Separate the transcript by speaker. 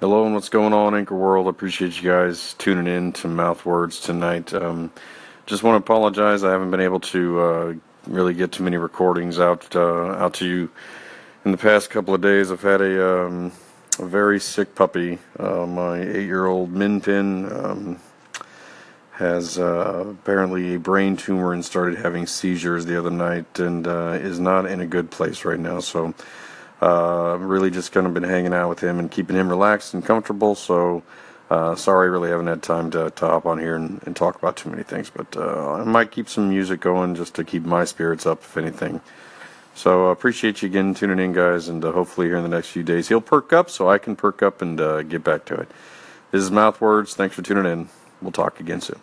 Speaker 1: Hello and what's going on, Anchor World? I appreciate you guys tuning in to Mouthwords tonight. Um, just want to apologize. I haven't been able to uh, really get too many recordings out uh, out to you in the past couple of days. I've had a, um, a very sick puppy. Uh, my eight-year-old Min Pin um, has uh, apparently a brain tumor and started having seizures the other night and uh, is not in a good place right now. So uh, really just kind of been hanging out with him and keeping him relaxed and comfortable. So uh, sorry, really haven't had time to, to hop on here and, and talk about too many things. But uh, I might keep some music going just to keep my spirits up, if anything. So uh, appreciate you again tuning in, guys, and uh, hopefully here in the next few days he'll perk up so I can perk up and uh, get back to it. This is Mouthwords. Thanks for tuning in. We'll talk again soon.